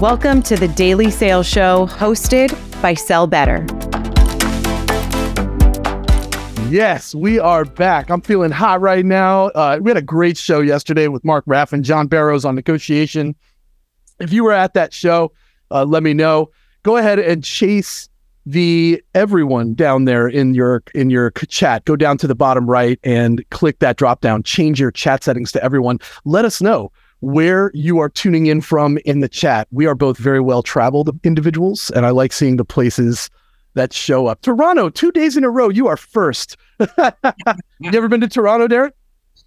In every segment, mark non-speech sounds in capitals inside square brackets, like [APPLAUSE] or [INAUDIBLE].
Welcome to the Daily Sales Show hosted by Sell Better. Yes, we are back. I'm feeling hot right now. Uh, we had a great show yesterday with Mark Raff and John Barrows on negotiation. If you were at that show, uh, let me know. Go ahead and chase the everyone down there in your in your chat. Go down to the bottom right and click that drop down. Change your chat settings to everyone. Let us know where you are tuning in from in the chat. We are both very well traveled individuals, and I like seeing the places that show up. Toronto, two days in a row, you are first. [LAUGHS] you ever been to Toronto, Derek?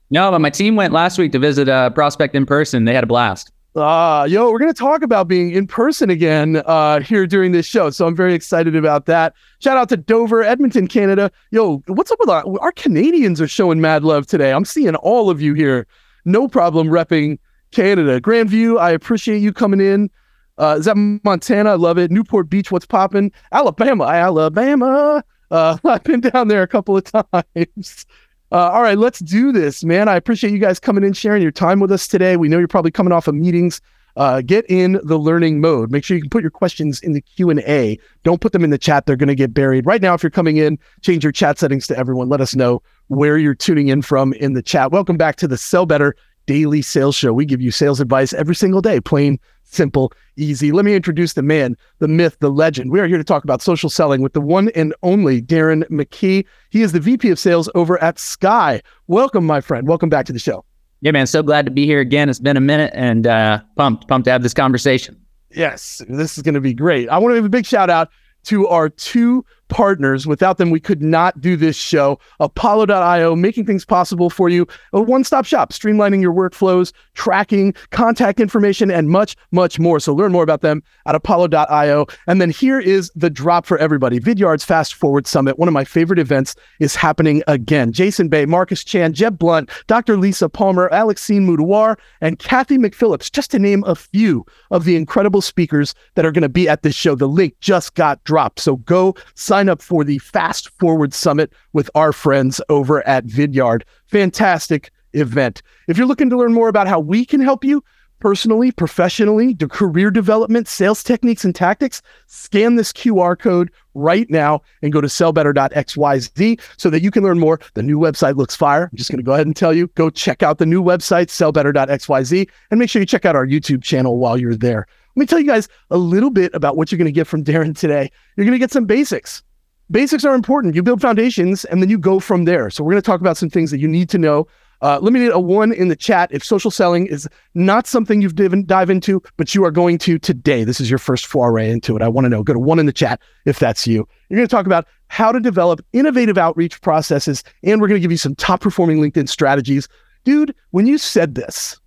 No, but my team went last week to visit a prospect in person. They had a blast. Uh, yo, we're going to talk about being in person again uh, here during this show. So I'm very excited about that. Shout out to Dover, Edmonton, Canada. Yo, what's up with our, our Canadians are showing mad love today. I'm seeing all of you here. No problem repping Canada. Grandview, I appreciate you coming in. Uh, is that Montana? I love it. Newport Beach, what's popping? Alabama, Alabama. Uh, [LAUGHS] I've been down there a couple of [LAUGHS] times. Uh, all right, let's do this, man. I appreciate you guys coming in, sharing your time with us today. We know you're probably coming off of meetings. Uh, get in the learning mode. Make sure you can put your questions in the Q and A. Don't put them in the chat; they're going to get buried. Right now, if you're coming in, change your chat settings to everyone. Let us know where you're tuning in from in the chat. Welcome back to the Sell Better Daily Sales Show. We give you sales advice every single day, plain simple, easy. Let me introduce the man, the myth, the legend. We are here to talk about social selling with the one and only Darren McKee. He is the VP of Sales over at Sky. Welcome, my friend. Welcome back to the show. Yeah, man. So glad to be here again. It's been a minute and uh, pumped, pumped to have this conversation. Yes, this is going to be great. I want to give a big shout out to our two partners. Without them, we could not do this show. Apollo.io, making things possible for you. A one stop shop, streamlining your workflows, tracking, contact information, and much, much more. So learn more about them at Apollo.io. And then here is the drop for everybody Vidyard's Fast Forward Summit. One of my favorite events is happening again. Jason Bay, Marcus Chan, Jeb Blunt, Dr. Lisa Palmer, Alexine Mudawar, and Kathy McPhillips, just to name a few of the incredible speakers that are going to be at this show. The link just got dropped. So go sign sign up for the Fast Forward Summit with our friends over at Vidyard. Fantastic event. If you're looking to learn more about how we can help you, personally, professionally, to career development, sales techniques, and tactics, scan this QR code right now and go to sellbetter.xyz so that you can learn more. The new website looks fire. I'm just going to go ahead and tell you go check out the new website, sellbetter.xyz, and make sure you check out our YouTube channel while you're there. Let me tell you guys a little bit about what you're going to get from Darren today. You're going to get some basics basics are important. You build foundations and then you go from there. So we're going to talk about some things that you need to know. Uh, let me get a one in the chat if social selling is not something you've div- dive into, but you are going to today. This is your first foray into it. I want to know. Go to one in the chat if that's you. You're going to talk about how to develop innovative outreach processes, and we're going to give you some top performing LinkedIn strategies. Dude, when you said this,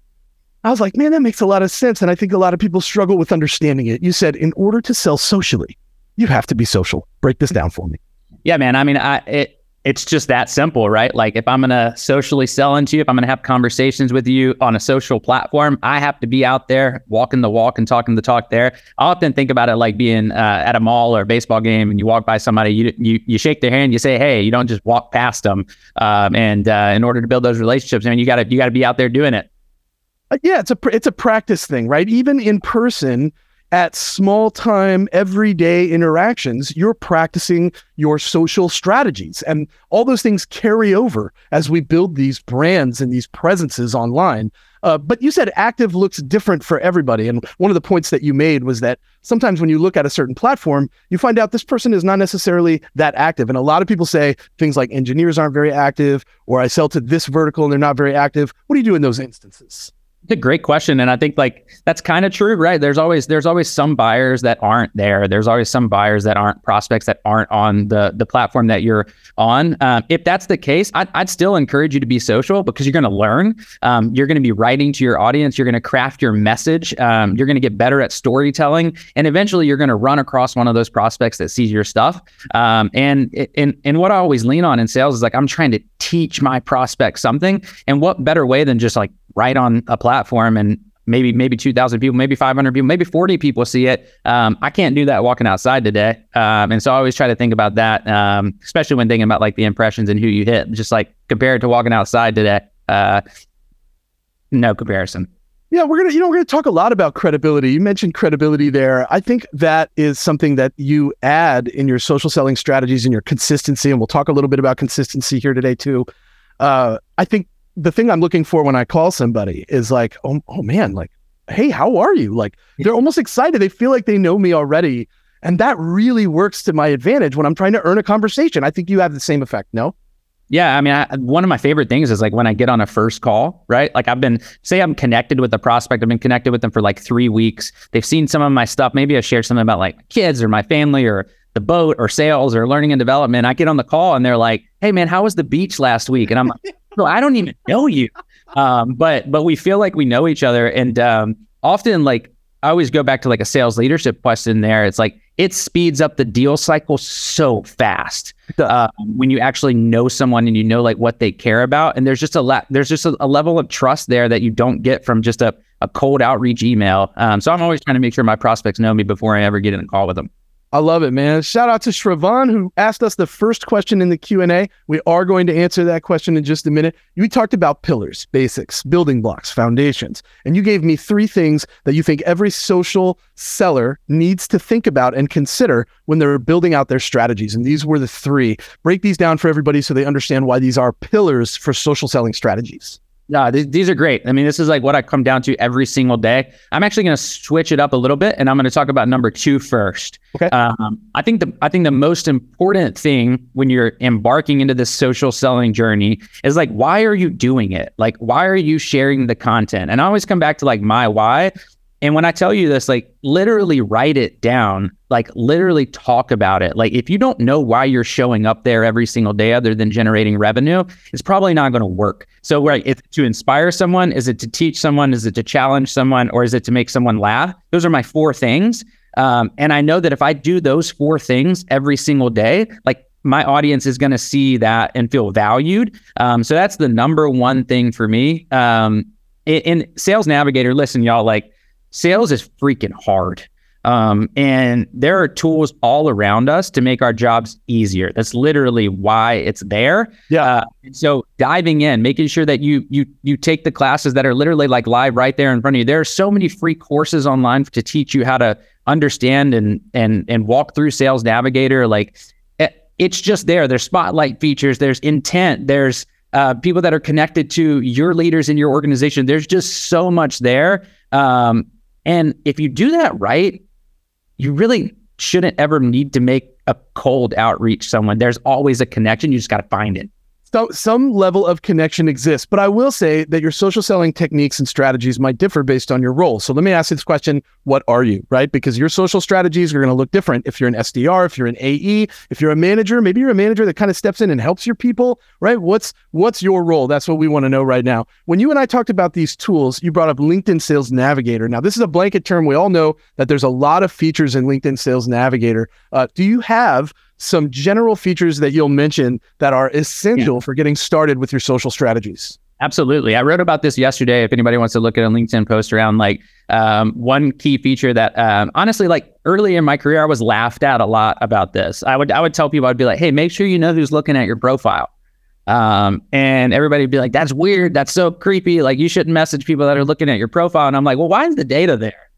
I was like, man, that makes a lot of sense. And I think a lot of people struggle with understanding it. You said, in order to sell socially, you have to be social. Break this down for me. Yeah, man. I mean, I it it's just that simple, right? Like if I'm gonna socially sell into you, if I'm gonna have conversations with you on a social platform, I have to be out there walking the walk and talking the talk there. I often think about it like being uh, at a mall or a baseball game, and you walk by somebody, you you you shake their hand, you say, "Hey," you don't just walk past them. Um, and uh, in order to build those relationships, I mean, you gotta you gotta be out there doing it. Uh, yeah, it's a it's a practice thing, right? Even in person at small time, everyday interactions, you're practicing your social strategies. And all those things carry over as we build these brands and these presences online. Uh, but you said active looks different for everybody. And one of the points that you made was that sometimes when you look at a certain platform, you find out this person is not necessarily that active. And a lot of people say things like engineers aren't very active, or I sell to this vertical and they're not very active. What do you do in those instances? It's a great question, and I think like that's kind of true, right? There's always there's always some buyers that aren't there. There's always some buyers that aren't prospects that aren't on the the platform that you're on. Um, if that's the case, I'd, I'd still encourage you to be social because you're going to learn. Um, you're going to be writing to your audience. You're going to craft your message. Um, you're going to get better at storytelling, and eventually you're going to run across one of those prospects that sees your stuff. Um, and and and what I always lean on in sales is like I'm trying to teach my prospects something, and what better way than just like write on a platform and maybe maybe 2000 people maybe 500 people maybe 40 people see it um, i can't do that walking outside today um, and so i always try to think about that um, especially when thinking about like the impressions and who you hit just like compared to walking outside today uh, no comparison Yeah, we're gonna, you know, we're gonna talk a lot about credibility. You mentioned credibility there. I think that is something that you add in your social selling strategies and your consistency. And we'll talk a little bit about consistency here today too. Uh, I think the thing I'm looking for when I call somebody is like, oh, oh man, like, hey, how are you? Like they're almost excited. They feel like they know me already. And that really works to my advantage when I'm trying to earn a conversation. I think you have the same effect, no? Yeah, I mean, I, one of my favorite things is like when I get on a first call, right? Like I've been, say, I'm connected with a prospect. I've been connected with them for like three weeks. They've seen some of my stuff. Maybe I shared something about like kids or my family or the boat or sales or learning and development. I get on the call and they're like, "Hey, man, how was the beach last week?" And I'm like, "No, I don't even know you." Um, but but we feel like we know each other, and um, often like I always go back to like a sales leadership question. There, it's like it speeds up the deal cycle so fast uh, when you actually know someone and you know like what they care about. And there's just a la- there's just a, a, level of trust there that you don't get from just a, a cold outreach email. Um, so i'm always trying to make sure my prospects know me before i ever get in a call with them I love it, man. Shout out to Shravan who asked us the first question in the Q&A. We are going to answer that question in just a minute. You talked about pillars, basics, building blocks, foundations, and you gave me three things that you think every social seller needs to think about and consider when they're building out their strategies. And these were the three. Break these down for everybody so they understand why these are pillars for social selling strategies. No, th- these are great. I mean, this is like what I come down to every single day. I'm actually going to switch it up a little bit, and I'm going to talk about number two first. Okay. Um, I think the I think the most important thing when you're embarking into this social selling journey is like, why are you doing it? Like, why are you sharing the content? And I always come back to like my why. And when I tell you this, like literally write it down, like literally talk about it. Like if you don't know why you're showing up there every single day other than generating revenue, it's probably not going to work. So right, to inspire someone, is it to teach someone, is it to challenge someone, or is it to make someone laugh? Those are my four things. Um, and I know that if I do those four things every single day, like my audience is going to see that and feel valued. Um, so that's the number one thing for me. Um, in, in Sales Navigator, listen, y'all, like sales is freaking hard. Um, and there are tools all around us to make our jobs easier. That's literally why it's there. Yeah. Uh, so diving in, making sure that you you you take the classes that are literally like live right there in front of you. There are so many free courses online to teach you how to understand and and and walk through Sales Navigator. Like eh, it's just there. There's spotlight features. There's intent. There's uh, people that are connected to your leaders in your organization. There's just so much there. Um, and if you do that right, you really shouldn't ever need to make a cold outreach someone. There's always a connection. You just got to find it. So some level of connection exists, but I will say that your social selling techniques and strategies might differ based on your role. So let me ask you this question: What are you, right? Because your social strategies are going to look different if you're an SDR, if you're an AE, if you're a manager. Maybe you're a manager that kind of steps in and helps your people, right? What's what's your role? That's what we want to know right now. When you and I talked about these tools, you brought up LinkedIn Sales Navigator. Now this is a blanket term. We all know that there's a lot of features in LinkedIn Sales Navigator. Uh, do you have some general features that you'll mention that are essential yeah. for getting started with your social strategies. Absolutely. I wrote about this yesterday. If anybody wants to look at a LinkedIn post around like um, one key feature that um, honestly, like early in my career, I was laughed at a lot about this. I would I would tell people, I'd be like, hey, make sure you know who's looking at your profile. Um, and everybody would be like, that's weird. That's so creepy. Like you shouldn't message people that are looking at your profile. And I'm like, well, why is the data there?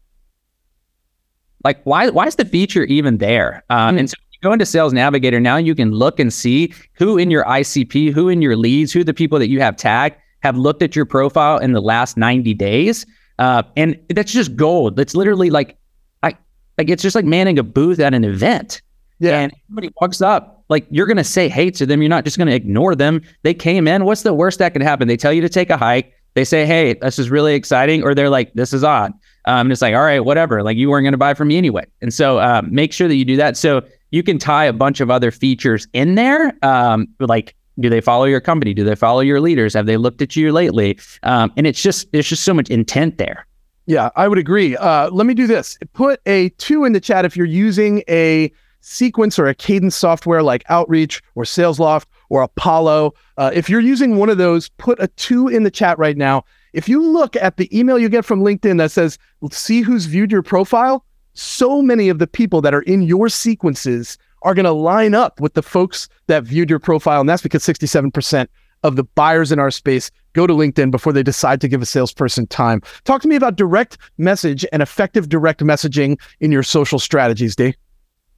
Like, why why is the feature even there? Um, mm-hmm. And so go into Sales Navigator now, you can look and see who in your ICP, who in your leads, who the people that you have tagged have looked at your profile in the last 90 days. Uh, and that's just gold. That's literally like, I like it's just like manning a booth at an event. Yeah. And somebody walks up, like you're gonna say hey to them. You're not just gonna ignore them. They came in. What's the worst that could happen? They tell you to take a hike. They say, hey, this is really exciting, or they're like, this is odd. Um, and it's like, all right, whatever. Like you weren't gonna buy from me anyway. And so uh, make sure that you do that. So you can tie a bunch of other features in there. Um, like, do they follow your company? Do they follow your leaders? Have they looked at you lately? Um, and it's just there's just so much intent there. Yeah, I would agree. Uh, let me do this. Put a two in the chat if you're using a sequence or a cadence software like Outreach or SalesLoft or Apollo. Uh, if you're using one of those, put a two in the chat right now. If you look at the email you get from LinkedIn that says, see who's viewed your profile, so many of the people that are in your sequences are going to line up with the folks that viewed your profile. And that's because 67% of the buyers in our space go to LinkedIn before they decide to give a salesperson time. Talk to me about direct message and effective direct messaging in your social strategies, Dave.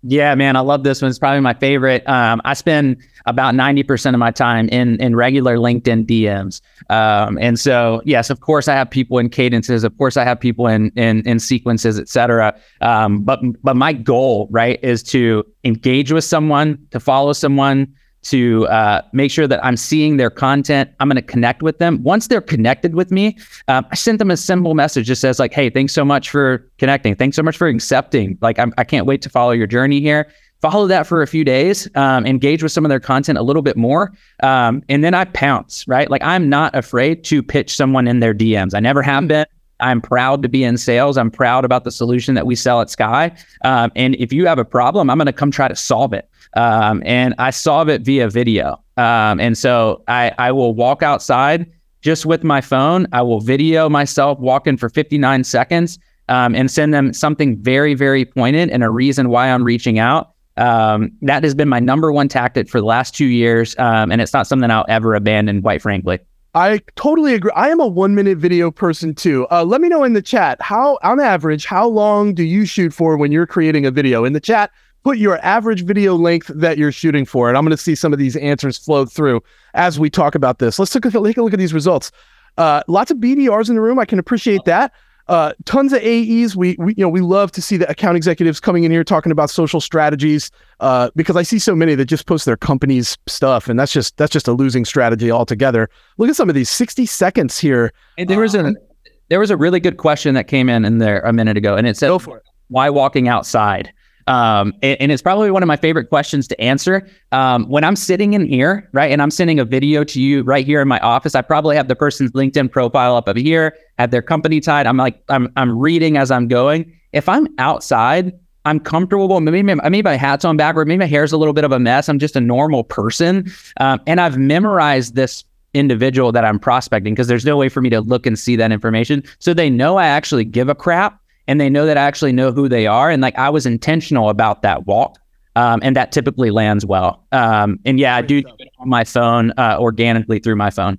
Yeah, man, I love this one. It's probably my favorite. Um, I spend about 90% of my time in in regular LinkedIn DMs. Um, and so, yes, of course, I have people in cadences. Of course, I have people in in, in sequences, et cetera. Um, but but my goal, right, is to engage with someone, to follow someone, to uh, make sure that I'm seeing their content. I'm going to connect with them. Once they're connected with me, um, I sent them a simple message that says like, "Hey, thanks so much for connecting. Thanks so much for accepting. Like, I'm, I can not wait to follow your journey here." Follow that for a few days, um, engage with some of their content a little bit more, um, and then I pounce. Right, like I'm not afraid to pitch someone in their DMs. I never have been. I'm proud to be in sales. I'm proud about the solution that we sell at Sky. Um, and if you have a problem, I'm going to come try to solve it. Um, and I solve it via video. Um, and so I, I will walk outside just with my phone. I will video myself walking for 59 seconds um, and send them something very, very pointed and a reason why I'm reaching out. Um, that has been my number one tactic for the last two years. Um, and it's not something I'll ever abandon, quite frankly. I totally agree. I am a one minute video person too. Uh, let me know in the chat how, on average, how long do you shoot for when you're creating a video? In the chat, put your average video length that you're shooting for. And I'm going to see some of these answers flow through as we talk about this. Let's take a, take a look at these results. Uh, lots of BDRs in the room. I can appreciate that. Uh, tons of AEs. We, we, you know, we love to see the account executives coming in here talking about social strategies uh, because I see so many that just post their company's stuff, and that's just that's just a losing strategy altogether. Look at some of these sixty seconds here. And there was a um, there was a really good question that came in in there a minute ago, and it said, "Why walking outside?" Um, and, and, it's probably one of my favorite questions to answer. Um, when I'm sitting in here, right, and I'm sending a video to you right here in my office, I probably have the person's LinkedIn profile up over here, have their company tied. I'm like, I'm, I'm reading as I'm going. If I'm outside, I'm comfortable. Maybe, maybe my hat's on backward. Maybe my hair's a little bit of a mess. I'm just a normal person. Um, and I've memorized this individual that I'm prospecting because there's no way for me to look and see that information. So they know I actually give a crap and they know that I actually know who they are. And like I was intentional about that walk. Um, and that typically lands well. Um, and yeah, I do it on my phone uh, organically through my phone.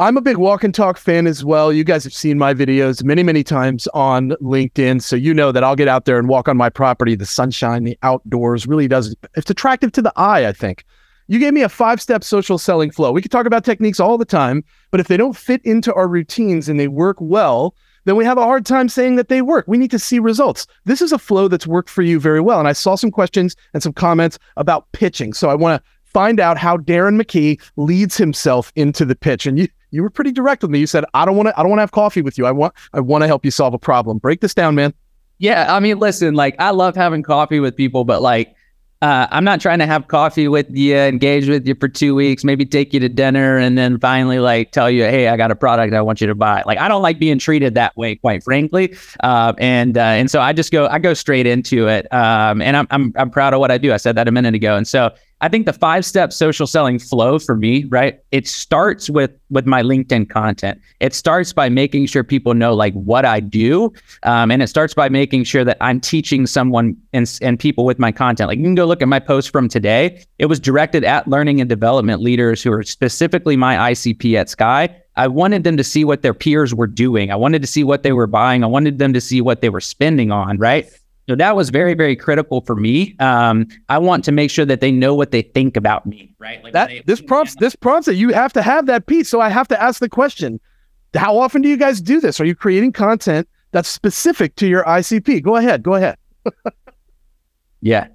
I'm a big walk and talk fan as well. You guys have seen my videos many, many times on LinkedIn. So you know that I'll get out there and walk on my property. The sunshine, the outdoors really does. It's attractive to the eye, I think. You gave me a five step social selling flow. We could talk about techniques all the time, but if they don't fit into our routines and they work well, then we have a hard time saying that they work. We need to see results. This is a flow that's worked for you very well. And I saw some questions and some comments about pitching. So I want to find out how Darren McKee leads himself into the pitch. And you you were pretty direct with me. You said, I don't want to I don't want to have coffee with you. I want I want to help you solve a problem. Break this down, man. Yeah, I mean, listen, like I love having coffee with people, but like uh, I'm not trying to have coffee with you, engage with you for two weeks, maybe take you to dinner, and then finally like tell you, hey, I got a product I want you to buy. Like I don't like being treated that way, quite frankly. Uh, and uh, and so I just go I go straight into it. Um, and I'm I'm I'm proud of what I do. I said that a minute ago. And so I think the five step social selling flow for me, right? It starts with with my LinkedIn content. It starts by making sure people know like what I do, um, and it starts by making sure that I'm teaching someone and and people with my content. Like you can go look at my post from today. It was directed at learning and development leaders who are specifically my ICP at Sky. I wanted them to see what their peers were doing. I wanted to see what they were buying. I wanted them to see what they were spending on, right? So that was very, very critical for me. Um, I want to make sure that they know what they think about me, right? Like that. They, this prompts. This prompts that you have to have that piece. So I have to ask the question: How often do you guys do this? Are you creating content that's specific to your ICP? Go ahead. Go ahead. [LAUGHS] yeah,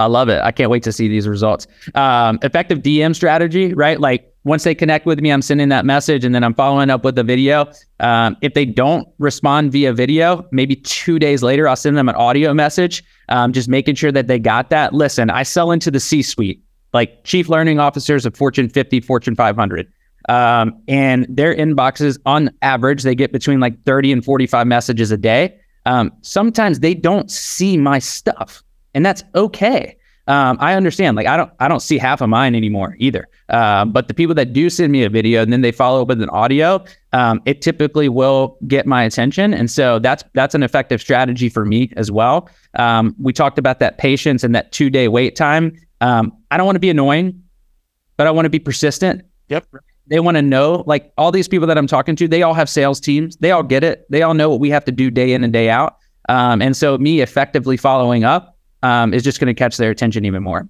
I love it. I can't wait to see these results. Um, effective DM strategy, right? Like once they connect with me, I'm sending that message and then I'm following up with a video. Um, if they don't respond via video, maybe two days later, I'll send them an audio message, um, just making sure that they got that. Listen, I sell into the C suite, like chief learning officers of Fortune 50, Fortune 500. Um, and their inboxes, on average, they get between like 30 and 45 messages a day. Um, sometimes they don't see my stuff, and that's okay um, I understand. Like I don't I don't see half of mine anymore either. Um, but the people that do send me a video and then they follow up with an audio, um, it typically will get my attention. And so that's that's an effective strategy for me as well. Um, we talked about that patience and that two day wait time. Um, I don't want to be annoying, but I want to be persistent. Yep. They want to know, like all these people that I'm talking to, they all have sales teams. They all get it. They all know what we have to do day in and day out. Um, and so me effectively following up um, is just going to catch their attention even more.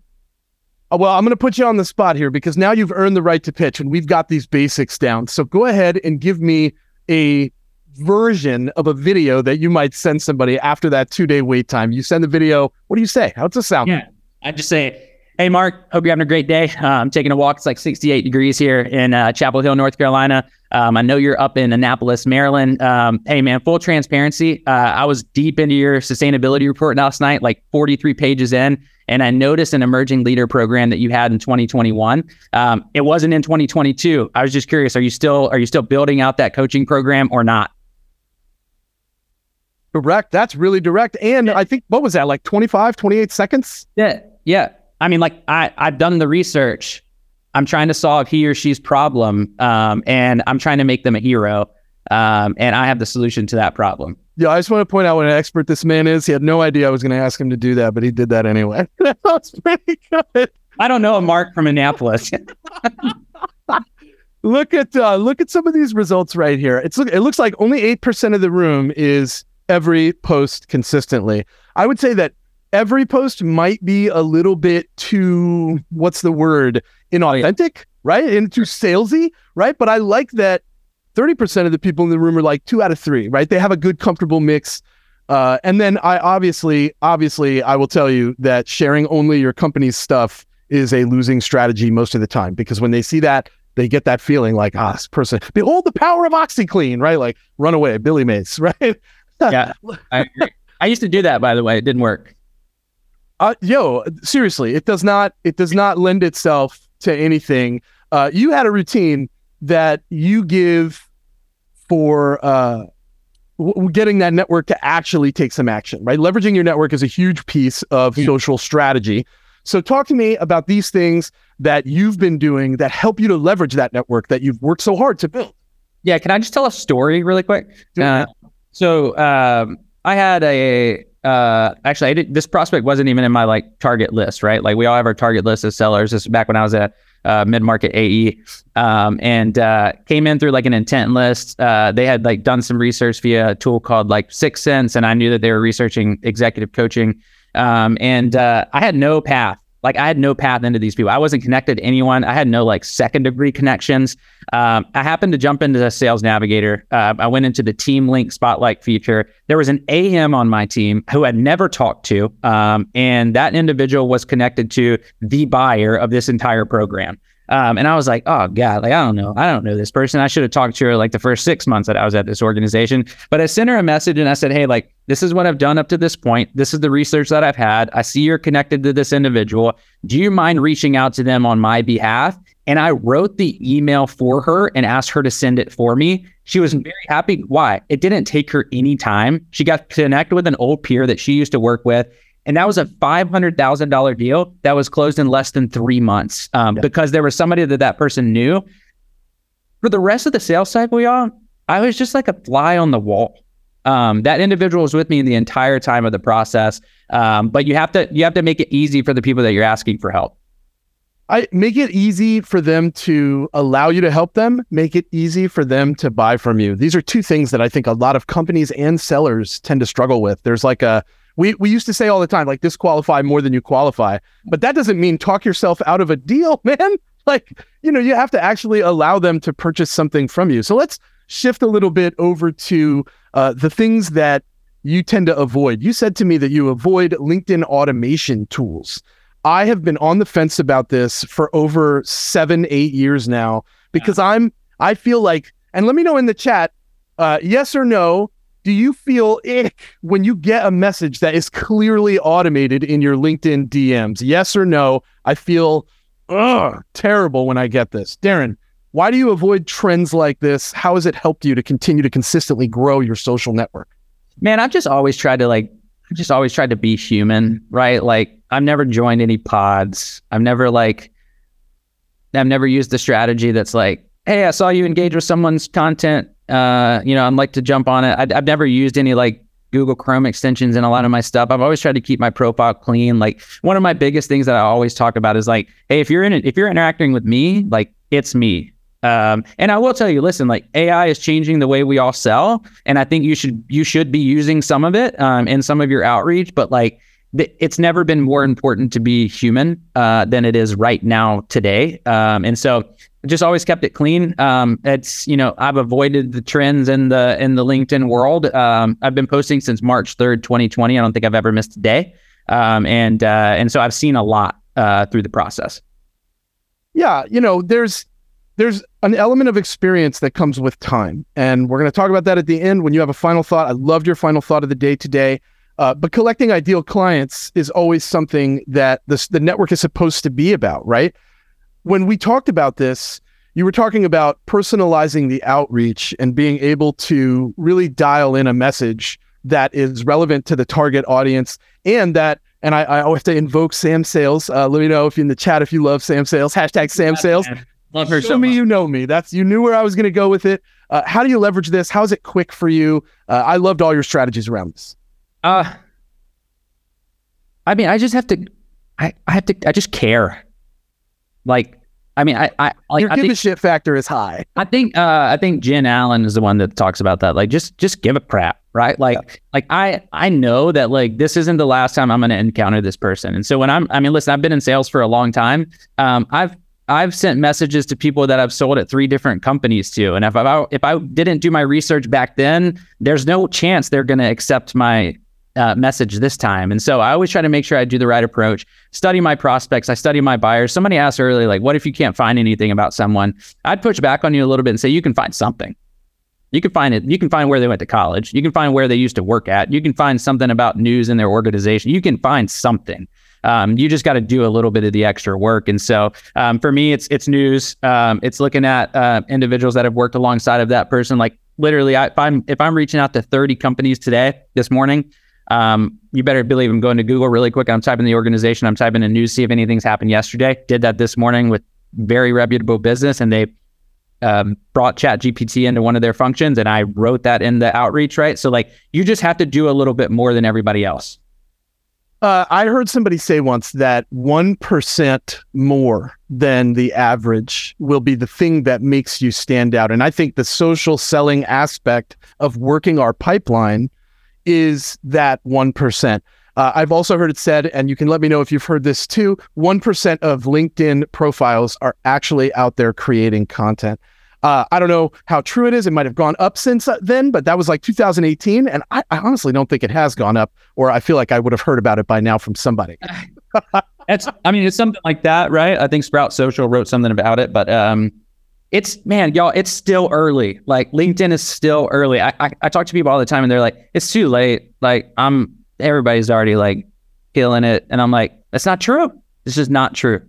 Uh, well, I'm going to put you on the spot here because now you've earned the right to pitch and we've got these basics down. So go ahead and give me a version of a video that you might send somebody after that two day wait time. You send the video. What do you say? How does it sound? Yeah. I just say, Hey, Mark, hope you're having a great day. Uh, I'm taking a walk. It's like 68 degrees here in uh, Chapel Hill, North Carolina. Um, I know you're up in Annapolis, Maryland. Um, hey, man, full transparency. Uh, I was deep into your sustainability report last night, like 43 pages in, and I noticed an emerging leader program that you had in 2021. Um, it wasn't in 2022. I was just curious. Are you still are you still building out that coaching program or not? Direct. That's really direct. And I think what was that like 25, 28 seconds? Yeah. Yeah. I mean, like I, I've done the research. I'm trying to solve he or she's problem, um, and I'm trying to make them a hero. Um, and I have the solution to that problem. Yeah, I just want to point out what an expert this man is. He had no idea I was going to ask him to do that, but he did that anyway. [LAUGHS] that was pretty good. I don't know a Mark from Annapolis. [LAUGHS] look at uh, look at some of these results right here. It's it looks like only eight percent of the room is every post consistently. I would say that every post might be a little bit too what's the word inauthentic right? And too salesy right? But i like that 30% of the people in the room are like two out of three right? They have a good comfortable mix. Uh, and then i obviously obviously i will tell you that sharing only your company's stuff is a losing strategy most of the time because when they see that they get that feeling like ah this person behold the power of OxiClean right? Like run away billy mays [LAUGHS] right? Yeah I, I used to do that by the way. It didn't work uh, yo, seriously, it does not it does not lend itself to anything. Uh, you had a routine that you give for uh, w- getting that network to actually take some action, right? Leveraging your network is a huge piece of yeah. social strategy. So, talk to me about these things that you've been doing that help you to leverage that network that you've worked so hard to build. Yeah, can I just tell a story really quick? Uh, so, um, I had a uh, actually, I did, this prospect wasn't even in my like target list, right? Like we all have our target list as sellers. This is back when I was at uh, mid market AE, um, and uh, came in through like an intent list. Uh, they had like done some research via a tool called like 6sense, and I knew that they were researching executive coaching. Um, and uh, I had no path like I had no path into these people. I wasn't connected to anyone. I had no like second degree connections. Um, I happened to jump into the Sales Navigator. Uh, I went into the Team Link Spotlight feature. There was an AM on my team who I had never talked to, um, and that individual was connected to the buyer of this entire program. Um, and I was like, oh God, like I don't know. I don't know this person. I should have talked to her like the first six months that I was at this organization. But I sent her a message and I said, Hey, like, this is what I've done up to this point. This is the research that I've had. I see you're connected to this individual. Do you mind reaching out to them on my behalf? And I wrote the email for her and asked her to send it for me. She was very happy. Why? It didn't take her any time. She got connected with an old peer that she used to work with and that was a $500,000 deal that was closed in less than three months um, yeah. because there was somebody that that person knew. For the rest of the sales cycle, y'all, I was just like a fly on the wall. Um, that individual was with me the entire time of the process. Um, but you have to you have to make it easy for the people that you're asking for help. I make it easy for them to allow you to help them, make it easy for them to buy from you. These are two things that I think a lot of companies and sellers tend to struggle with. There's like a we we used to say all the time, like disqualify more than you qualify. But that doesn't mean talk yourself out of a deal, [LAUGHS] man. Like, you know, you have to actually allow them to purchase something from you. So let's shift a little bit over to uh, the things that you tend to avoid. You said to me that you avoid LinkedIn automation tools. I have been on the fence about this for over seven, eight years now because yeah. I'm, I feel like, and let me know in the chat, uh, yes or no, do you feel ick when you get a message that is clearly automated in your LinkedIn DMs? Yes or no? I feel ugh, terrible when I get this. Darren, why do you avoid trends like this? How has it helped you to continue to consistently grow your social network? Man, I've just always tried to like, I've just always tried to be human, right? Like, I've never joined any pods. I've never like, I've never used the strategy that's like, hey, I saw you engage with someone's content uh, you know, I'd like to jump on it. i have never used any like Google Chrome extensions in a lot of my stuff. I've always tried to keep my profile clean. Like one of my biggest things that I always talk about is like, hey, if you're in it, if you're interacting with me, like it's me. Um, and I will tell you, listen, like AI is changing the way we all sell, and I think you should you should be using some of it um, in some of your outreach. But like, th- it's never been more important to be human uh, than it is right now today. Um, and so, just always kept it clean. Um, it's you know I've avoided the trends in the in the LinkedIn world. Um, I've been posting since March third, twenty twenty. I don't think I've ever missed a day. Um, and uh, and so I've seen a lot uh, through the process. Yeah, you know, there's there's an element of experience that comes with time. And we're going to talk about that at the end when you have a final thought. I loved your final thought of the day today. Uh, but collecting ideal clients is always something that this, the network is supposed to be about, right? When we talked about this, you were talking about personalizing the outreach and being able to really dial in a message that is relevant to the target audience and that and I, I always have to invoke Sam Sales. Uh, let me know if you in the chat if you love Sam Sales. Hashtag Sam Sales. Love her Show so me much. you know me. That's you knew where I was going to go with it. Uh, how do you leverage this? How is it quick for you? Uh, I loved all your strategies around this. Uh, I mean, I just have to, I, I have to, I just care. Like, I mean, I, I like, your I give think, a shit factor is high. I think, uh, I think Jen Allen is the one that talks about that. Like, just, just give a crap, right? Like, like I, I know that like this isn't the last time I'm going to encounter this person, and so when I'm, I mean, listen, I've been in sales for a long time. Um, I've, I've sent messages to people that I've sold at three different companies to, and if I, if I didn't do my research back then, there's no chance they're going to accept my uh, message this time. And so I always try to make sure I do the right approach, study my prospects, I study my buyers. Somebody asked earlier, like, what if you can't find anything about someone? I'd push back on you a little bit and say, you can find something. You can find it. You can find where they went to college. You can find where they used to work at. You can find something about news in their organization. You can find something. Um, you just got to do a little bit of the extra work. And so um, for me, it's it's news. Um, it's looking at uh, individuals that have worked alongside of that person. Like literally, I, if I'm if I'm reaching out to 30 companies today this morning, um, you better believe I'm going to Google really quick. I'm typing the organization. I'm typing in news, see if anything's happened yesterday. Did that this morning with very reputable business, and they um, brought Chat GPT into one of their functions, and I wrote that in the outreach. Right, so like you just have to do a little bit more than everybody else. Uh, I heard somebody say once that 1% more than the average will be the thing that makes you stand out. And I think the social selling aspect of working our pipeline is that 1%. Uh, I've also heard it said, and you can let me know if you've heard this too 1% of LinkedIn profiles are actually out there creating content. Uh, I don't know how true it is. It might have gone up since then, but that was like 2018. And I, I honestly don't think it has gone up, or I feel like I would have heard about it by now from somebody. [LAUGHS] It's, I mean, it's something like that, right? I think Sprout Social wrote something about it, but um, it's man, y'all, it's still early. Like LinkedIn is still early. I, I I talk to people all the time, and they're like, "It's too late." Like I'm, everybody's already like killing it, and I'm like, "That's not true. This is not true."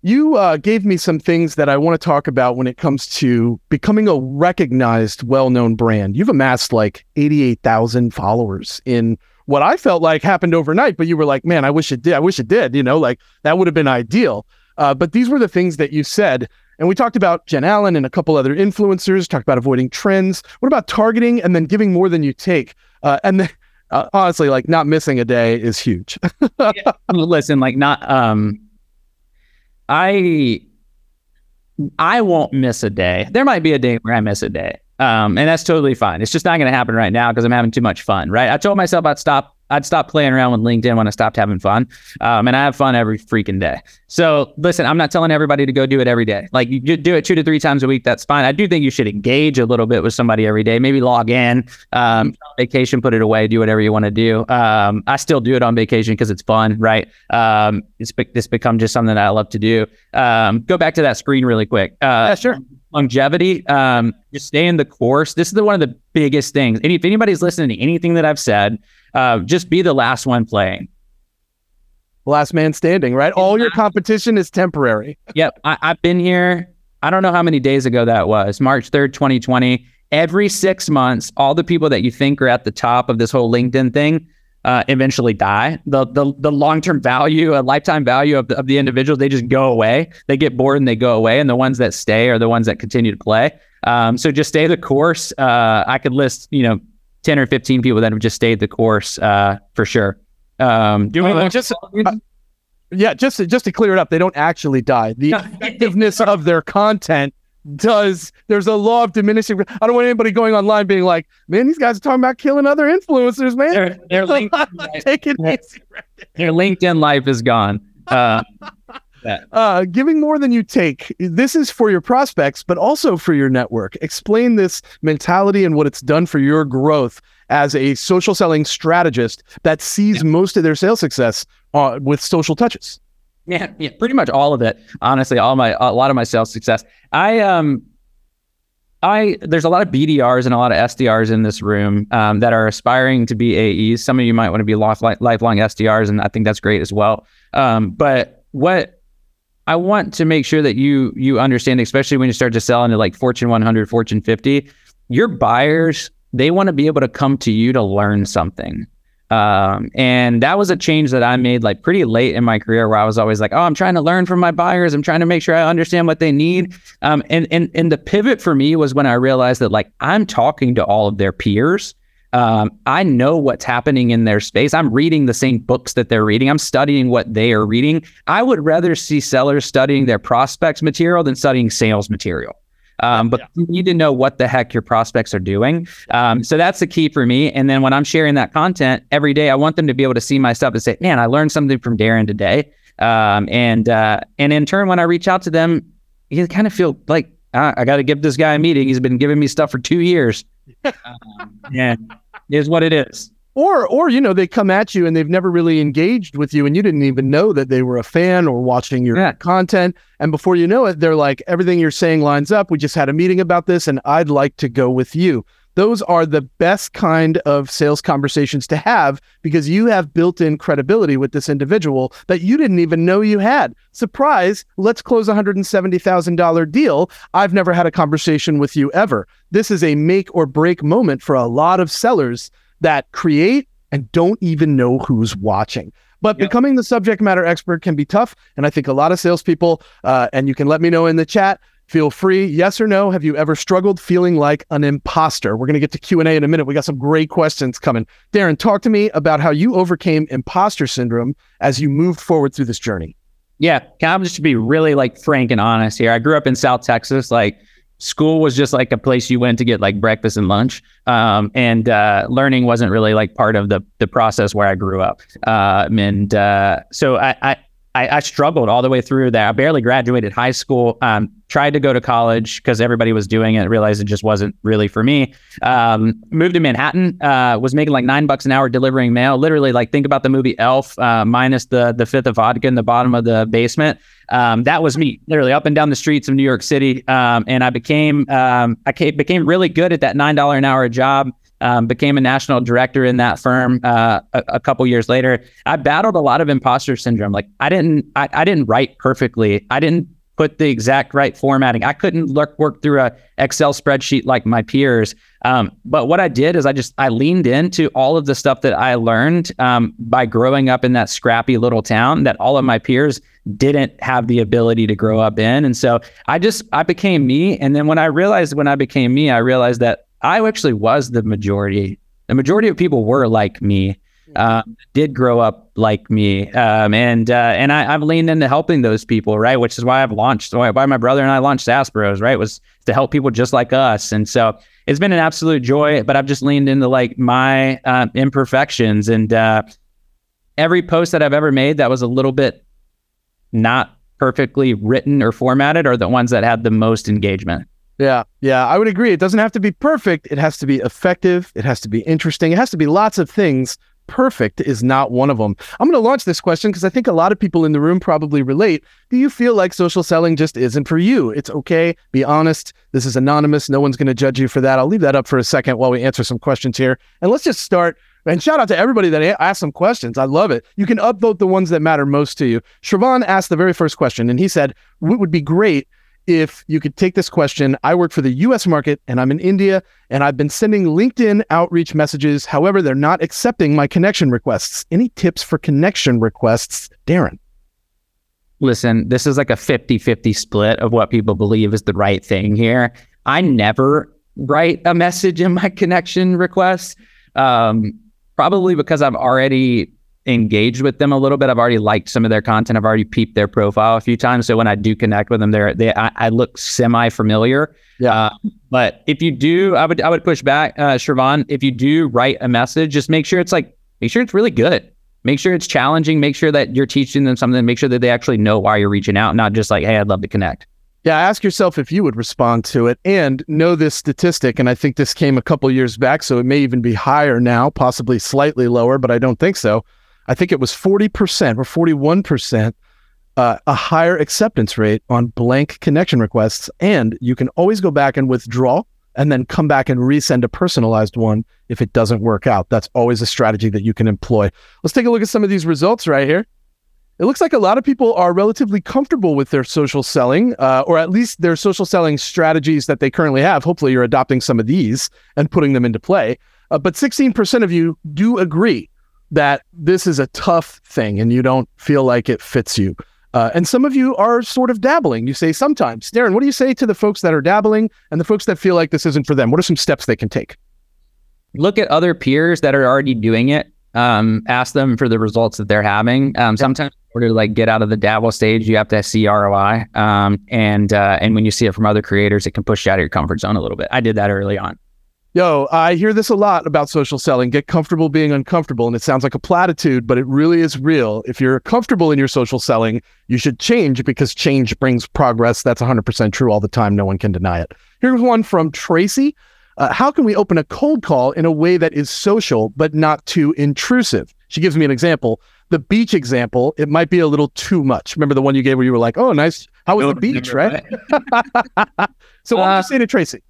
You uh, gave me some things that I want to talk about when it comes to becoming a recognized, well known brand. You've amassed like 88,000 followers in what I felt like happened overnight, but you were like, man, I wish it did. I wish it did. You know, like that would have been ideal. Uh, but these were the things that you said. And we talked about Jen Allen and a couple other influencers, talked about avoiding trends. What about targeting and then giving more than you take? Uh, and then, uh, honestly, like not missing a day is huge. [LAUGHS] Listen, like not um I I won't miss a day. There might be a day where I miss a day. Um, and that's totally fine. It's just not going to happen right now because I'm having too much fun, right? I told myself I'd stop. I'd stop playing around with LinkedIn when I stopped having fun, um, and I have fun every freaking day. So listen, I'm not telling everybody to go do it every day. Like you do it two to three times a week. That's fine. I do think you should engage a little bit with somebody every day. Maybe log in, um, vacation, put it away, do whatever you want to do. Um, I still do it on vacation because it's fun, right? Um, it's be- it's become just something that I love to do. Um, go back to that screen really quick. Uh, yeah, sure. Longevity um just stay in the course. This is the, one of the biggest things. And if anybody's listening to anything that i've said uh just be the last one playing. Last man standing, right? All your competition is temporary. [LAUGHS] yep. I, i've been here i don't know how many days ago that was march 3rd 2020 every six months all the people that you think are at the top of this whole linkedin thing uh, eventually die. The the the long term value, a lifetime value of the, of the individuals, they just go away. They get bored and they go away. And the ones that stay are the ones that continue to play. Um, so just stay the course. Uh, I could list you know ten or fifteen people that have just stayed the course uh, for sure. Um, do Uh, just uh, yeah, just to, just to clear it up, they don't actually die. The [LAUGHS] effectiveness of their content does there's a law of diminishing. I don't want anybody going online being like, "Man, these guys are talking about killing other influencers, man." Their, their, [LAUGHS] link, Take it their, easy. their LinkedIn life is gone. Uh, [LAUGHS] Uh, giving more than you take. This is for your prospects, but also for your network. Explain this mentality and what it's done for your growth as a social selling strategist that sees most of their sales success uh, with social touches. Yeah, yeah, pretty much all of it. Honestly, all my a lot of my sales success. I um I there's a lot of BDRs and a lot of SDRs in this room um, that are aspiring to be AEs. Some of you might want to be life, lifelong SDRs, and I think that's great as well. Um, but what I want to make sure that you you understand, especially when you start to sell into like Fortune 100, Fortune 50, your buyers they want to be able to come to you to learn something. Um, and that was a change that I made like pretty late in my career where I was always like, oh, I'm trying to learn from my buyers. I'm trying to make sure I understand what they need. Um, and, and, and the pivot for me was when I realized that like I'm talking to all of their peers. Um, I know what's happening in their space. I'm reading the same books that they're reading. I'm studying what they are reading. I would rather see sellers studying their prospects material than studying sales material. Um, but yeah. you need to know what the heck your prospects are doing. Um, so that's the key for me. And then when I'm sharing that content every day, I want them to be able to see my stuff and say, "Man, I learned something from Darren today." Um, and uh, and in turn, when I reach out to them, you kind of feel like ah, I got to give this guy a meeting. He's been giving me stuff for two years. [LAUGHS] Um, yeah, is what it is or or you know they come at you and they've never really engaged with you and you didn't even know that they were a fan or watching your yeah. content. And before you know it they're like everything you're saying lines up. We just had a meeting about this and I'd like to go with you. Those are the best kind of sales conversations to have because you have built-in credibility with this individual that you didn't even know you had. Surprise let's close a $170,000 deal. I've never had a conversation with you ever. This is a make or break moment for a lot of sellers that create and don't even know who's watching. But yep. becoming the subject matter expert can be tough. And I think a lot of salespeople, uh, and you can let me know in the chat, feel free. Yes or no? Have you ever struggled feeling like an imposter? We're going to get to Q&A in a minute. We got some great questions coming. Darren, talk to me about how you overcame imposter syndrome as you moved forward through this journey. Yeah, can I just to be really like frank and honest here? I grew up in South Texas, like school was just like a place you went to get like breakfast and lunch um, and uh, learning wasn't really like part of the the process where i grew up uh, and uh, so I, I I, I, struggled all the way through that. I barely graduated high school. Um, tried to go to college because everybody was doing it. Realized it just wasn't really for me. Um, moved to Manhattan. Uh, was making like nine bucks an hour delivering mail. Literally, like think about the movie Elf uh, minus the the fifth of vodka in the bottom of the basement. Um, that was me, literally up and down the streets of New York City. Um, and I became um, I became really good at that nine dollar an hour job um, became a national director in that firm uh, a, a, couple years later. I battled a lot of imposter syndrome. Like I didn't, I, I didn't write perfectly. I didn't put the exact right formatting. I couldn't look, work through a Excel spreadsheet like my peers. Um, but what I did is I just I leaned into all of the stuff that I learned um, by growing up in that scrappy little town that all of my peers didn't have the ability to grow up in. And so I just I became me. And then when I realized when I became me, I realized that I actually was the majority. The majority of people were like me, uh, did grow up like me, um, and uh, and I, have leaned into helping those people, right? Which is why I've launched, why, why my brother and I launched SaaS Bros, right? Was to help people just like us, and so it's been an absolute joy. But I've just leaned into like my uh, imperfections, and uh, every post that I've ever made that was a little bit not perfectly written or formatted are the ones that had the most engagement. Yeah, yeah, I would agree. It doesn't have to be perfect. It has to be effective. It has to be interesting. It has to be lots of things. Perfect is not one of them. I'm going to launch this question because I think a lot of people in the room probably relate. Do you feel like social selling just isn't for you? It's okay. Be honest. This is anonymous. No one's going to judge you for that. I'll leave that up for a second while we answer some questions here. And let's just start. And shout out to everybody that asked some questions. I love it. You can upvote the ones that matter most to you. Shravan asked the very first question, and he said, What would be great if you could take this question. I work for the US market and I'm in India and I've been sending LinkedIn outreach messages. However, they're not accepting my connection requests. Any tips for connection requests, Darren? Listen, this is like a 50 50 split of what people believe is the right thing here. I never write a message in my [LAUGHS] connection requests, um, probably because I've already engaged with them a little bit. I've already liked some of their content. I've already peeped their profile a few times. So when I do connect with them, they're, they I, I look semi familiar. Yeah. Uh, but if you do, I would I would push back, uh, Shravan. If you do write a message, just make sure it's like make sure it's really good. Make sure it's challenging. Make sure that you're teaching them something. Make sure that they actually know why you're reaching out, not just like, hey, I'd love to connect. Yeah, ask yourself if you would respond to it and know this statistic. And I think this came a couple years back, so it may even be higher now, possibly slightly lower, but I don't think so. I think it was 40% or 41%, uh, a higher acceptance rate on blank connection requests. And you can always go back and withdraw and then come back and resend a personalized one if it doesn't work out. That's always a strategy that you can employ. Let's take a look at some of these results right here it looks like a lot of people are relatively comfortable with their social selling, uh, or at least their social selling strategies that they currently have. Hopefully, you're adopting some of these and putting them into play. Uh, but 16% of you do agree that this is a tough thing and you don't feel like it fits you. Uh, and some of you are sort of dabbling. You say sometimes. Darren, what do you say to the folks that are dabbling and the folks that feel like this isn't for them? What are some steps they can take? Look at other peers that are already doing it. Um, ask them for the results that they're having. Um, sometimes order to like get out of the dabble stage, you have to see ROI. Um, and uh, and when you see it from other creators, it can push you out of your comfort zone a little bit. I did that early on. Yo, I hear this a lot about social selling. Get comfortable being uncomfortable. And it sounds like a platitude, but it really is real. If you're comfortable in your social selling, you should change because change brings progress. That's 100% true all the time. No one can deny it. Here's one from Tracy. Uh, how can we open a cold call in a way that is social but not too intrusive? She gives me an example the beach example, it might be a little too much. Remember the one you gave where you were like, "Oh, nice. How was no, the beach?" Right. [LAUGHS] so, what uh, would you say to Tracy?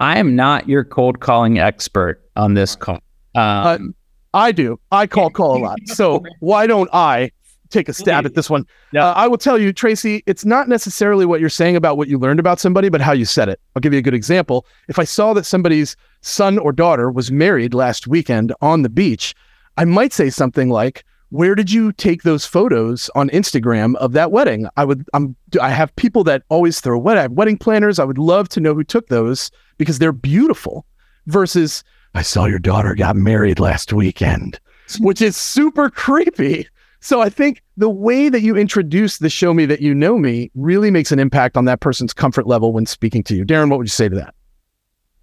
I am not your cold calling expert on this call. Uh, um, uh, I do. I call call a lot. So why don't I take a stab at this one? Uh, I will tell you, Tracy. It's not necessarily what you're saying about what you learned about somebody, but how you said it. I'll give you a good example. If I saw that somebody's son or daughter was married last weekend on the beach I might say something like, where did you take those photos on Instagram of that wedding? I would, I'm, I have people that always throw wed- I have wedding planners. I would love to know who took those because they're beautiful versus I saw your daughter got married last weekend, [LAUGHS] which is super creepy. So I think the way that you introduce the show me that you know me really makes an impact on that person's comfort level when speaking to you. Darren, what would you say to that?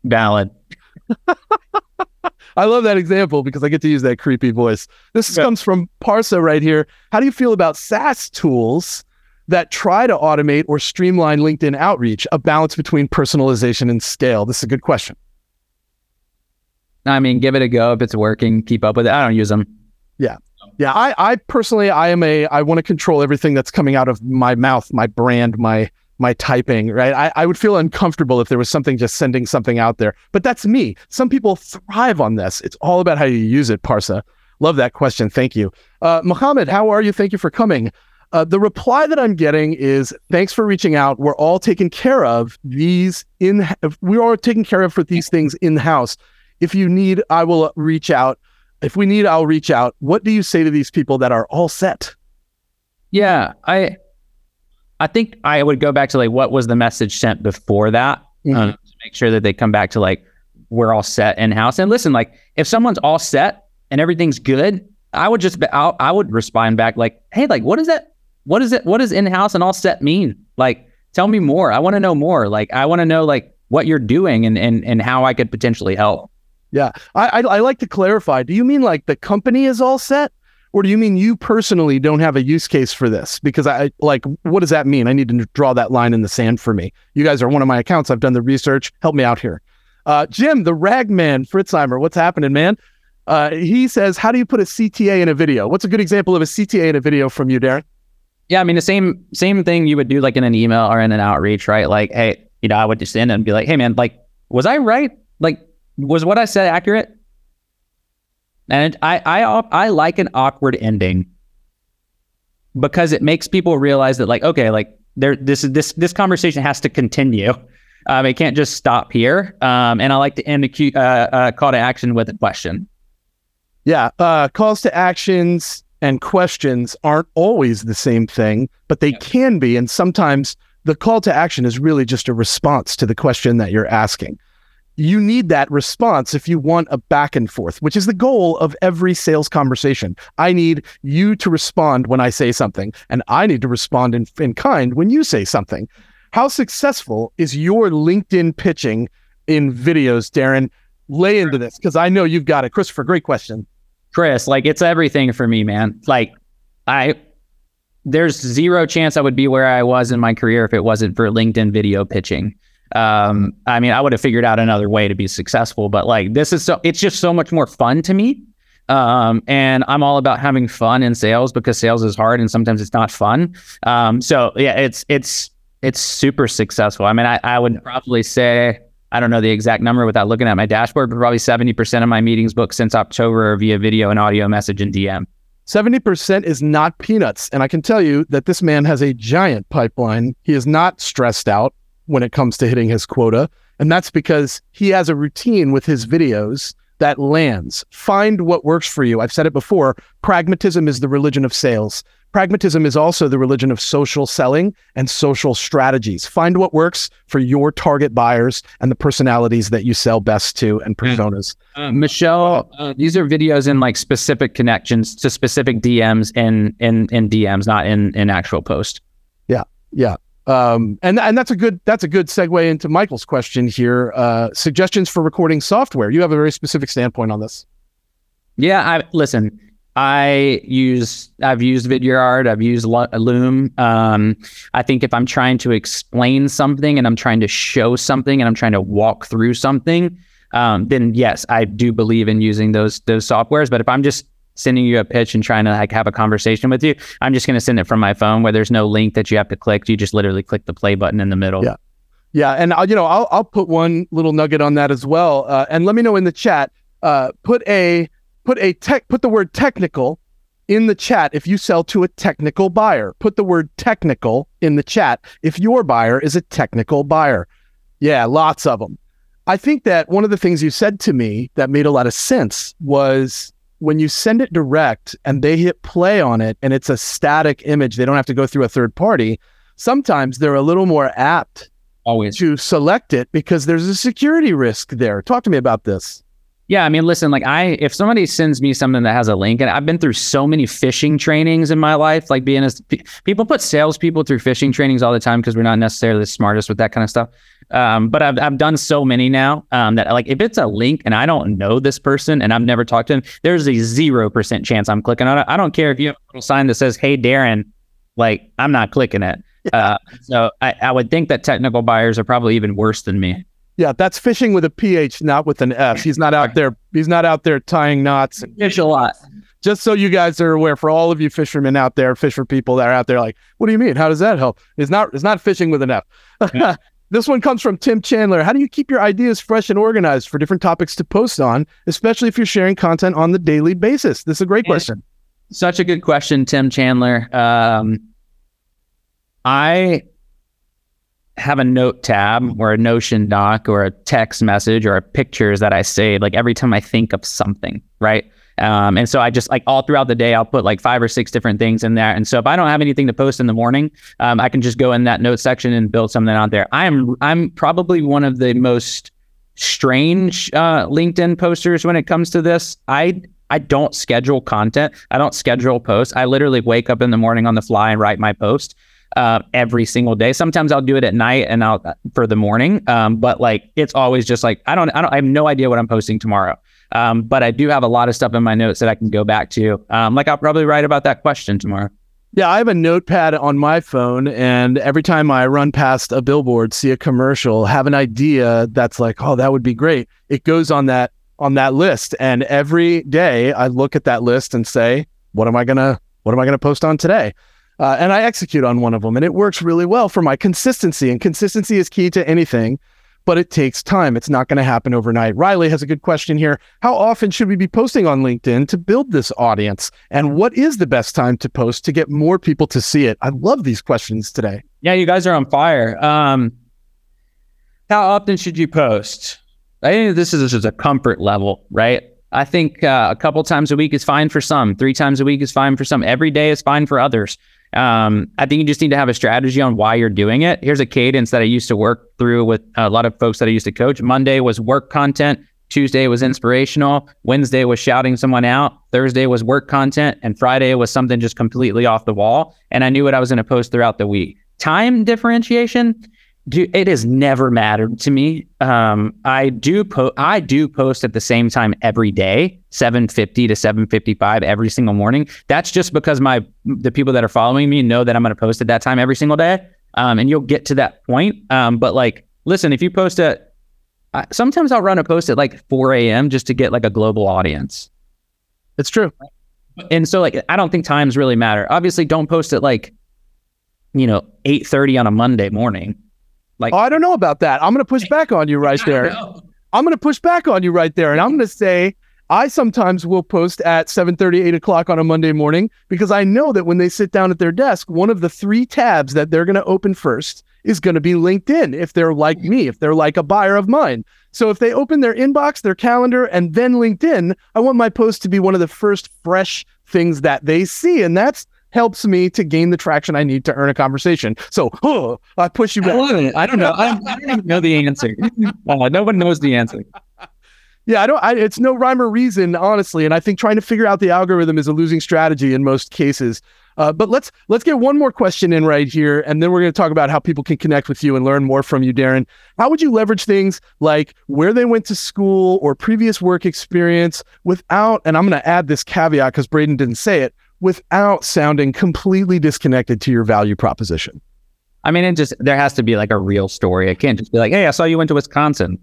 Valid. [LAUGHS] [LAUGHS] I love that example because I get to use that creepy voice. This yeah. comes from Parsa right here. How do you feel about SaaS tools that try to automate or streamline LinkedIn outreach, a balance between personalization and scale? This is a good question. I mean, give it a go. If it's working, keep up with it. I don't use them. Yeah. Yeah. I, I personally, I am a, I want to control everything that's coming out of my mouth, my brand, my, my typing, right? I, I would feel uncomfortable if there was something just sending something out there. But that's me. Some people thrive on this. It's all about how you use it, Parsa. Love that question. Thank you. Uh, Mohammed, how are you? Thank you for coming. Uh, the reply that I'm getting is thanks for reaching out. We're all taken care of these in, we're taken care of for these things in house. If you need, I will reach out. If we need, I'll reach out. What do you say to these people that are all set? Yeah, I I think I would go back to like what was the message sent before that mm-hmm. um, to make sure that they come back to like we're all set in house. And listen, like if someone's all set and everything's good, I would just I, I would respond back like, hey, like what is that? What is it? What does in house and all set mean? Like, tell me more. I want to know more. Like, I want to know like what you're doing and and and how I could potentially help. Yeah, I, I I like to clarify. Do you mean like the company is all set? Or do you mean you personally don't have a use case for this? Because I like, what does that mean? I need to draw that line in the sand for me. You guys are one of my accounts. I've done the research. Help me out here. Uh, Jim, the ragman, Fritzheimer, what's happening, man? Uh, he says, how do you put a CTA in a video? What's a good example of a CTA in a video from you, Darren? Yeah, I mean the same same thing you would do like in an email or in an outreach, right? Like, hey, you know, I would just end and be like, hey, man, like, was I right? Like, was what I said accurate? And I, I, I like an awkward ending because it makes people realize that like, okay, like there, this is this, this conversation has to continue. Um, it can't just stop here. Um, and I like to end a uh, uh, call to action with a question. Yeah. Uh, calls to actions and questions aren't always the same thing, but they yeah. can be. And sometimes the call to action is really just a response to the question that you're asking you need that response if you want a back and forth, which is the goal of every sales conversation. I need you to respond when I say something, and I need to respond in, in kind when you say something. How successful is your LinkedIn pitching in videos, Darren? Lay into this because I know you've got it. Christopher, great question. Chris, like it's everything for me, man. Like I there's zero chance I would be where I was in my career if it wasn't for LinkedIn video pitching. Um, I mean, I would have figured out another way to be successful, but like this is so it's just so much more fun to me. Um, and I'm all about having fun in sales because sales is hard and sometimes it's not fun. Um, so yeah, it's it's it's super successful. I mean, I, I would probably say I don't know the exact number without looking at my dashboard, but probably 70% of my meetings booked since October are via video and audio message and DM. 70% is not peanuts. And I can tell you that this man has a giant pipeline. He is not stressed out when it comes to hitting his quota. And that's because he has a routine with his videos that lands. Find what works for you. I've said it before pragmatism is the religion of sales. Pragmatism is also the religion of social selling and social strategies. Find what works for your target buyers and the personalities that you sell best to and personas. Uh, Michelle, uh, these are videos in like specific connections to specific DMs in in in DMs, not in in actual post. Yeah, yeah. Um, and and that's a good that's a good segue into Michael's question here. Uh, suggestions for recording software. You have a very specific standpoint on this. Yeah, I listen. I use I've used Vidyard, I've used Loom. Um, I think if I'm trying to explain something and I'm trying to show something and I'm trying to walk through something, um, then yes, I do believe in using those those softwares. But if I'm just sending you a pitch and trying to like have a conversation with you, I'm just going to send it from my phone where there's no link that you have to click. You just literally click the play button in the middle. Yeah. Yeah. And I'll, you know, I'll, I'll put one little nugget on that as well. Uh, and let me know in the chat, uh, put a, put a tech, put the word technical in the chat if you sell to a technical buyer. Put the word technical in the chat if your buyer is a technical buyer. Yeah, lots of them. I think that one of the things you said to me that made a lot of sense was when you send it direct and they hit play on it and it's a static image, they don't have to go through a third party. Sometimes they're a little more apt always to select it because there's a security risk there. Talk to me about this. Yeah, I mean, listen, like I, if somebody sends me something that has a link, and I've been through so many phishing trainings in my life, like being as people put salespeople through phishing trainings all the time because we're not necessarily the smartest with that kind of stuff. Um, but I've I've done so many now um, that like if it's a link and I don't know this person and I've never talked to him, there's a zero percent chance I'm clicking on it. I don't care if you have a little sign that says "Hey Darren," like I'm not clicking it. Uh, so I, I would think that technical buyers are probably even worse than me. Yeah, that's fishing with a PH, not with an F. He's not out there. He's not out there tying knots. Fish a lot. Just so you guys are aware, for all of you fishermen out there, fisher people that are out there, like, what do you mean? How does that help? It's not. It's not fishing with an F. [LAUGHS] This one comes from Tim Chandler. How do you keep your ideas fresh and organized for different topics to post on, especially if you're sharing content on the daily basis? This is a great question. Such a good question, Tim Chandler. Um, I have a note tab or a Notion doc or a text message or a pictures that I save like every time I think of something, right? Um, and so I just like all throughout the day, I'll put like five or six different things in there. And so if I don't have anything to post in the morning, um, I can just go in that note section and build something out there. I'm I'm probably one of the most strange uh, LinkedIn posters when it comes to this. I I don't schedule content. I don't schedule posts. I literally wake up in the morning on the fly and write my post uh, every single day. Sometimes I'll do it at night and I'll for the morning. Um, but like it's always just like I don't I don't I have no idea what I'm posting tomorrow. Um, but I do have a lot of stuff in my notes that I can go back to. Um, like I'll probably write about that question tomorrow. Yeah, I have a notepad on my phone, and every time I run past a billboard, see a commercial, have an idea that's like, oh, that would be great. It goes on that on that list, and every day I look at that list and say, what am I gonna what am I gonna post on today? Uh, and I execute on one of them, and it works really well for my consistency. And consistency is key to anything, but it takes time. It's not going to happen overnight. Riley has a good question here. How often should we be posting on LinkedIn to build this audience? And what is the best time to post to get more people to see it? I love these questions today. Yeah, you guys are on fire. Um, how often should you post? I think this is just a comfort level, right? I think uh, a couple times a week is fine for some. Three times a week is fine for some. Every day is fine for others. Um, I think you just need to have a strategy on why you're doing it. Here's a cadence that I used to work through with a lot of folks that I used to coach. Monday was work content. Tuesday was inspirational. Wednesday was shouting someone out. Thursday was work content. And Friday was something just completely off the wall. And I knew what I was going to post throughout the week. Time differentiation, do, it has never mattered to me. Um, I do po- I do post at the same time every day, 750 to 755 every single morning. That's just because my the people that are following me know that I'm going to post at that time every single day. Um, and you'll get to that point. Um, but like, listen, if you post at uh, sometimes I'll run a post at like 4 a.m. just to get like a global audience. It's true. And so like I don't think times really matter. Obviously, don't post at like you know 8:30 on a Monday morning like, oh, I don't know about that. I'm going to push [LAUGHS] back on you right there. I'm going to push back on you right there, and I'm going to say I sometimes will post at 7:30, 8 o'clock on a Monday morning because I know that when they sit down at their desk, one of the three tabs that they're going to open first is going to be LinkedIn. If they're like me, if they're like a buyer of mine. So if they open their inbox, their calendar, and then LinkedIn, I want my post to be one of the first fresh things that they see, and that's helps me to gain the traction I need to earn a conversation. So, oh, I push you back. I. I don't know. I don't, I don't even know the answer. [LAUGHS] Uh, no one knows the answer. Yeah, I don't. I, it's no rhyme or reason, honestly. And I think trying to figure out the algorithm is a losing strategy in most cases. Uh, but let's let's get one more question in right here, and then we're going to talk about how people can connect with you and learn more from you, Darren. How would you leverage things like where they went to school or previous work experience without? And I'm going to add this caveat because Braden didn't say it without sounding completely disconnected to your value proposition? I mean, it just there has to be like a real story. It can't just be like, "Hey, I saw you went to Wisconsin."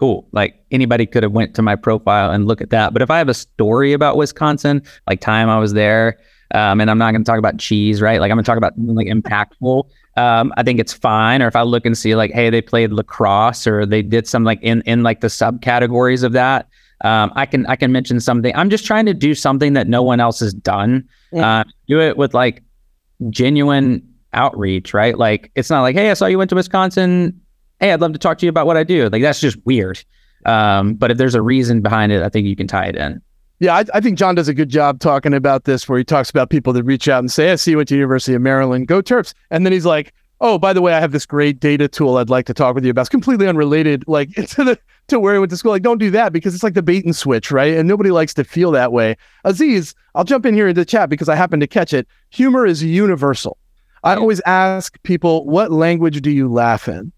Cool. Like anybody could have went to my profile and look at that. But if I have a story about Wisconsin, like time I was there, um, and I'm not going to talk about cheese, right? Like I'm going to talk about like impactful. Um, I think it's fine. Or if I look and see like, hey, they played lacrosse or they did some like in in like the subcategories of that, um, I can I can mention something. I'm just trying to do something that no one else has done. Yeah. Uh, do it with like genuine outreach, right? Like it's not like, hey, I saw you went to Wisconsin. Hey, I'd love to talk to you about what I do. Like that's just weird. Um, but if there's a reason behind it, I think you can tie it in. Yeah, I, I, think John does a good job talking about this, where he talks about people that reach out and say, "I see you went to University of Maryland, go Terps," and then he's like, "Oh, by the way, I have this great data tool I'd like to talk with you about." It's completely unrelated, like [LAUGHS] to the to where I went to school. Like, don't do that because it's like the bait and switch, right? And nobody likes to feel that way. Aziz, I'll jump in here in the chat because I happen to catch it. Humor is universal. I always ask people, what language do you laugh in?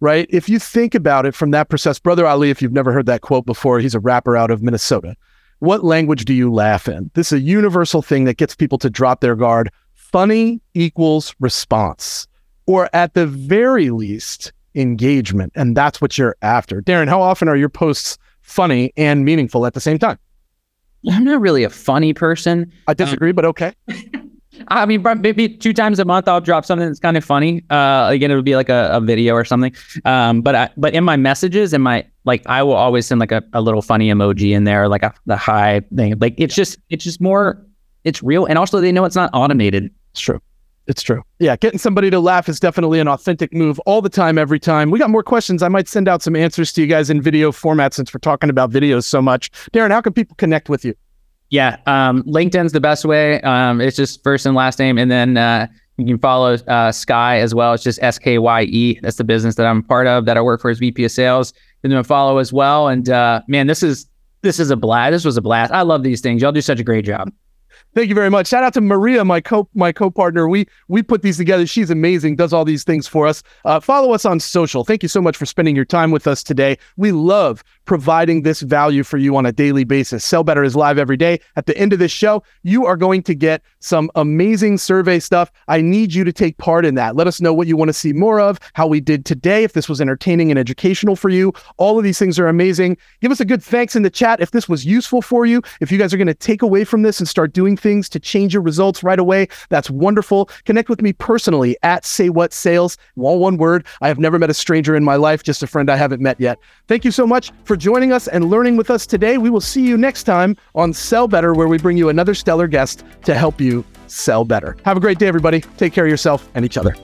Right? If you think about it from that process, Brother Ali, if you've never heard that quote before, he's a rapper out of Minnesota. What language do you laugh in? This is a universal thing that gets people to drop their guard. Funny equals response. Or at the very least, engagement. And that's what you're after. Darren, how often are your posts funny and meaningful at the same time? I'm not really a funny person. I disagree, um, but okay. [LAUGHS] I mean, maybe two times a month I'll drop something that's kind of funny. Uh, again, it would be like a, a video or something. Um, but I, but in my messages, in my like, I will always send like a, a little funny emoji in there, like a the hi thing. Like it's just it's just more, it's real, and also they know it's not automated. It's true. It's true. Yeah, getting somebody to laugh is definitely an authentic move all the time, every time. We got more questions. I might send out some answers to you guys in video format since we're talking about videos so much. Darren, how can people connect with you? Yeah, um, LinkedIn's the best way. Um, it's just first and last name, and then uh, you can follow uh, Skye as well. It's just S K Y E. That's the business that I'm part of that I work for as VP of Sales. And then follow as well. And uh, man, this is this is a blast. This was a blast. I love these things. Y'all do such a great job. Thank you very much. Shout out to Maria, my co my co partner. We we put these together. She's amazing. Does all these things for us. Uh, follow us on social. Thank you so much for spending your time with us today. We love providing this value for you on a daily basis. Sell Better is live every day. At the end of this show, you are going to get some amazing survey stuff. I need you to take part in that. Let us know what you want to see more of, how we did today, if this was entertaining and educational for you. All of these things are amazing. Give us a good thanks in the chat if this was useful for you. If you guys are going to take away from this and start doing things to change your results right away, that's wonderful. Connect with me personally at Say What Sales. All one word. I have never met a stranger in my life, just a friend I haven't met yet. Thank you so much for for joining us and learning with us today. We will see you next time on Sell Better, where we bring you another stellar guest to help you sell better. Have a great day, everybody. Take care of yourself and each other.